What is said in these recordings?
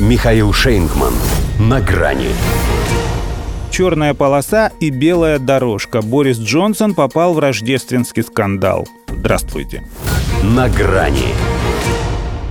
Михаил Шейнгман. На грани. Черная полоса и белая дорожка. Борис Джонсон попал в рождественский скандал. Здравствуйте. На грани.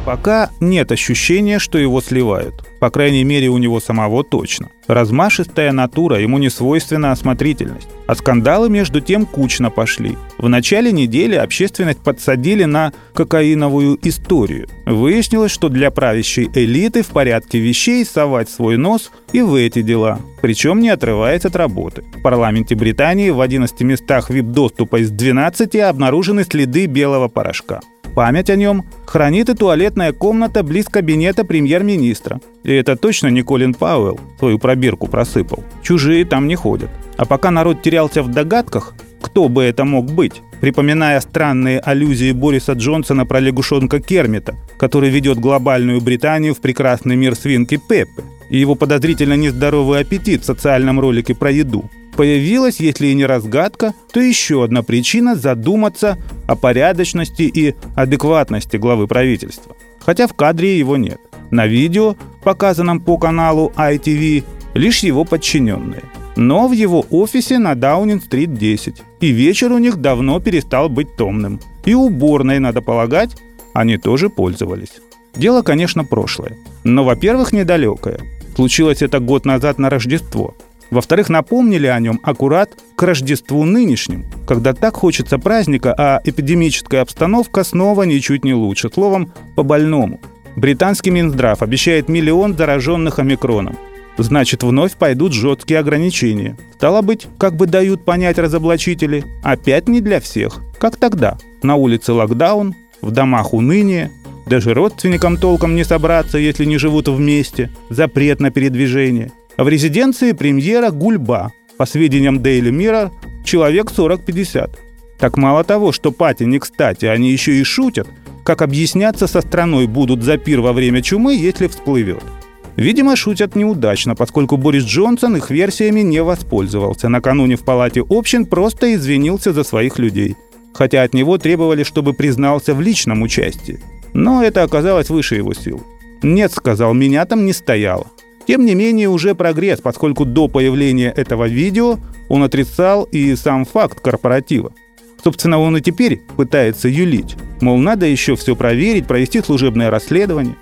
Пока нет ощущения, что его сливают. По крайней мере, у него самого точно. Размашистая натура, ему не свойственна осмотрительность. А скандалы между тем кучно пошли. В начале недели общественность подсадили на кокаиновую историю. Выяснилось, что для правящей элиты в порядке вещей совать свой нос и в эти дела. Причем не отрываясь от работы. В парламенте Британии в 11 местах вип-доступа из 12 обнаружены следы белого порошка. Память о нем хранит и туалетная комната близ кабинета премьер-министра. И это точно не Колин Пауэлл свою пробирку просыпал. Чужие там не ходят. А пока народ терялся в догадках, кто бы это мог быть, припоминая странные аллюзии Бориса Джонсона про лягушонка Кермита, который ведет глобальную Британию в прекрасный мир свинки Пеппы, и его подозрительно нездоровый аппетит в социальном ролике про еду – Появилась, если и не разгадка, то еще одна причина задуматься о порядочности и адекватности главы правительства. Хотя в кадре его нет. На видео, показанном по каналу ITV, лишь его подчиненные. Но в его офисе на Даунинг-стрит 10. И вечер у них давно перестал быть томным. И уборной, надо полагать, они тоже пользовались. Дело, конечно, прошлое. Но, во-первых, недалекое. Случилось это год назад на Рождество – во-вторых, напомнили о нем аккурат к Рождеству нынешнему, когда так хочется праздника, а эпидемическая обстановка снова ничуть не лучше. Словом, по-больному. Британский Минздрав обещает миллион зараженных омикроном. Значит, вновь пойдут жесткие ограничения. Стало быть, как бы дают понять разоблачители, опять не для всех. Как тогда? На улице локдаун, в домах уныние, даже родственникам толком не собраться, если не живут вместе, запрет на передвижение – в резиденции премьера гульба. По сведениям Daily Mirror, человек 40-50. Так мало того, что пати не кстати, они еще и шутят, как объясняться со страной будут за пир во время чумы, если всплывет. Видимо, шутят неудачно, поскольку Борис Джонсон их версиями не воспользовался. Накануне в палате общин просто извинился за своих людей. Хотя от него требовали, чтобы признался в личном участии. Но это оказалось выше его сил. «Нет», — сказал, — «меня там не стояло». Тем не менее, уже прогресс, поскольку до появления этого видео он отрицал и сам факт корпоратива. Собственно, он и теперь пытается юлить. Мол, надо еще все проверить, провести служебное расследование.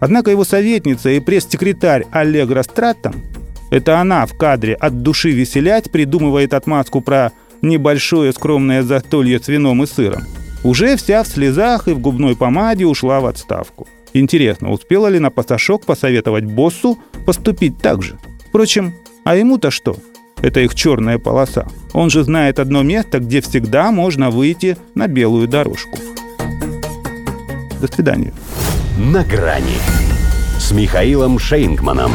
Однако его советница и пресс-секретарь Аллегра Страттон, это она в кадре от души веселять придумывает отмазку про небольшое скромное застолье с вином и сыром, уже вся в слезах и в губной помаде ушла в отставку. Интересно, успела ли на пасашок посоветовать боссу поступить так же? Впрочем, а ему-то что? Это их черная полоса. Он же знает одно место, где всегда можно выйти на белую дорожку. До свидания. На грани с Михаилом Шейнгманом.